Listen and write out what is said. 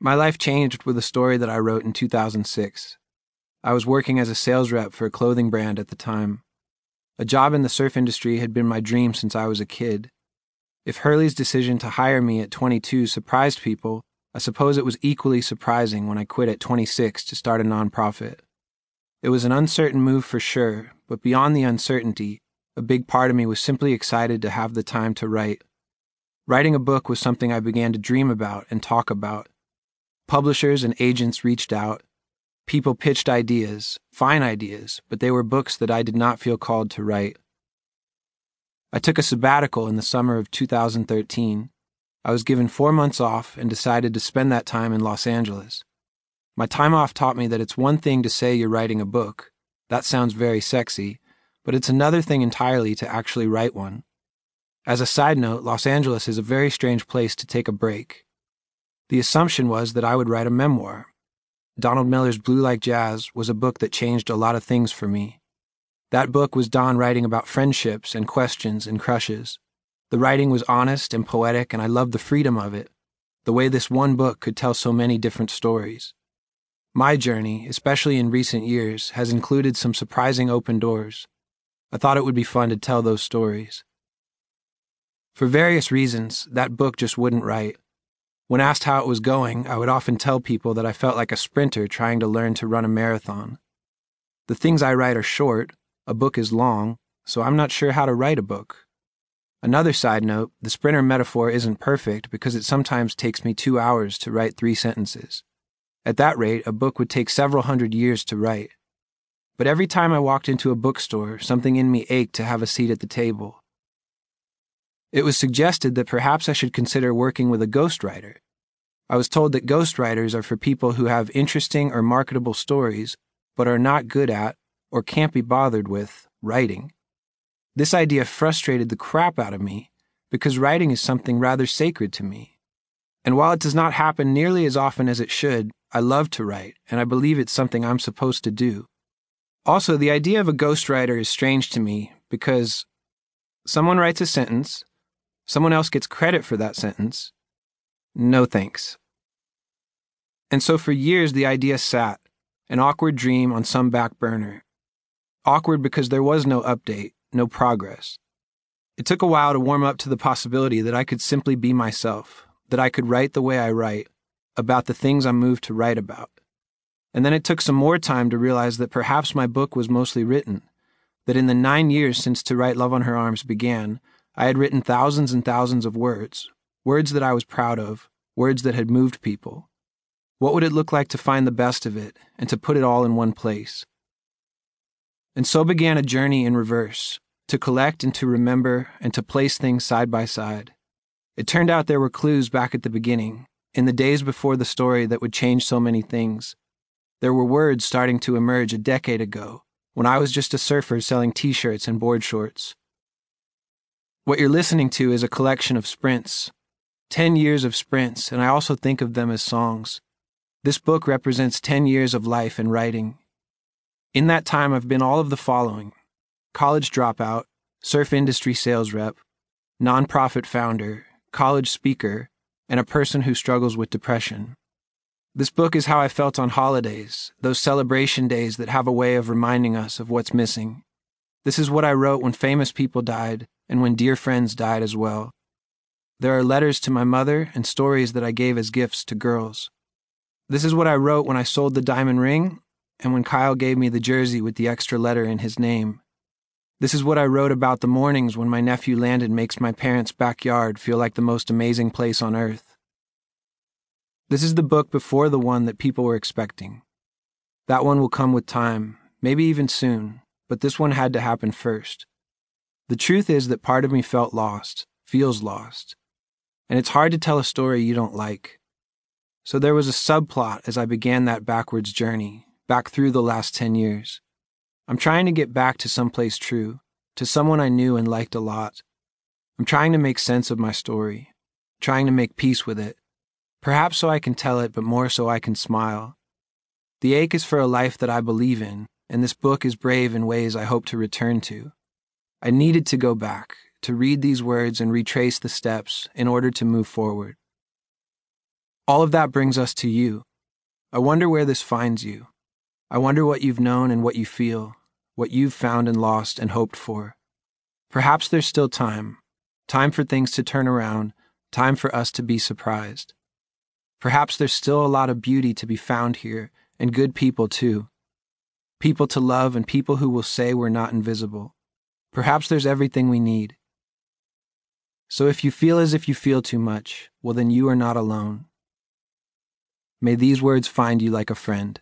My life changed with a story that I wrote in 2006. I was working as a sales rep for a clothing brand at the time. A job in the surf industry had been my dream since I was a kid. If Hurley's decision to hire me at 22 surprised people, I suppose it was equally surprising when I quit at 26 to start a nonprofit. It was an uncertain move for sure, but beyond the uncertainty, a big part of me was simply excited to have the time to write. Writing a book was something I began to dream about and talk about. Publishers and agents reached out. People pitched ideas, fine ideas, but they were books that I did not feel called to write. I took a sabbatical in the summer of 2013. I was given four months off and decided to spend that time in Los Angeles. My time off taught me that it's one thing to say you're writing a book. That sounds very sexy, but it's another thing entirely to actually write one. As a side note, Los Angeles is a very strange place to take a break. The assumption was that I would write a memoir. Donald Miller's Blue Like Jazz was a book that changed a lot of things for me. That book was Don writing about friendships and questions and crushes. The writing was honest and poetic, and I loved the freedom of it, the way this one book could tell so many different stories. My journey, especially in recent years, has included some surprising open doors. I thought it would be fun to tell those stories. For various reasons, that book just wouldn't write. When asked how it was going, I would often tell people that I felt like a sprinter trying to learn to run a marathon. The things I write are short, a book is long, so I'm not sure how to write a book. Another side note the sprinter metaphor isn't perfect because it sometimes takes me two hours to write three sentences. At that rate, a book would take several hundred years to write. But every time I walked into a bookstore, something in me ached to have a seat at the table. It was suggested that perhaps I should consider working with a ghostwriter. I was told that ghostwriters are for people who have interesting or marketable stories, but are not good at, or can't be bothered with, writing. This idea frustrated the crap out of me because writing is something rather sacred to me. And while it does not happen nearly as often as it should, I love to write, and I believe it's something I'm supposed to do. Also, the idea of a ghostwriter is strange to me because someone writes a sentence, Someone else gets credit for that sentence. No thanks. And so for years the idea sat, an awkward dream on some back burner. Awkward because there was no update, no progress. It took a while to warm up to the possibility that I could simply be myself, that I could write the way I write, about the things I'm moved to write about. And then it took some more time to realize that perhaps my book was mostly written, that in the nine years since To Write Love on Her Arms began, I had written thousands and thousands of words, words that I was proud of, words that had moved people. What would it look like to find the best of it and to put it all in one place? And so began a journey in reverse, to collect and to remember and to place things side by side. It turned out there were clues back at the beginning, in the days before the story that would change so many things. There were words starting to emerge a decade ago, when I was just a surfer selling t shirts and board shorts. What you're listening to is a collection of sprints, 10 years of sprints, and I also think of them as songs. This book represents 10 years of life and writing. In that time, I've been all of the following college dropout, surf industry sales rep, nonprofit founder, college speaker, and a person who struggles with depression. This book is how I felt on holidays, those celebration days that have a way of reminding us of what's missing. This is what I wrote when famous people died and when dear friends died as well. There are letters to my mother and stories that I gave as gifts to girls. This is what I wrote when I sold the diamond ring and when Kyle gave me the jersey with the extra letter in his name. This is what I wrote about the mornings when my nephew Landon makes my parents' backyard feel like the most amazing place on earth. This is the book before the one that people were expecting. That one will come with time, maybe even soon, but this one had to happen first. The truth is that part of me felt lost, feels lost, and it's hard to tell a story you don't like. So there was a subplot as I began that backwards journey, back through the last 10 years. I'm trying to get back to someplace true, to someone I knew and liked a lot. I'm trying to make sense of my story, trying to make peace with it, perhaps so I can tell it, but more so I can smile. The ache is for a life that I believe in, and this book is brave in ways I hope to return to. I needed to go back, to read these words and retrace the steps in order to move forward. All of that brings us to you. I wonder where this finds you. I wonder what you've known and what you feel, what you've found and lost and hoped for. Perhaps there's still time, time for things to turn around, time for us to be surprised. Perhaps there's still a lot of beauty to be found here, and good people too. People to love and people who will say we're not invisible. Perhaps there's everything we need. So if you feel as if you feel too much, well, then you are not alone. May these words find you like a friend.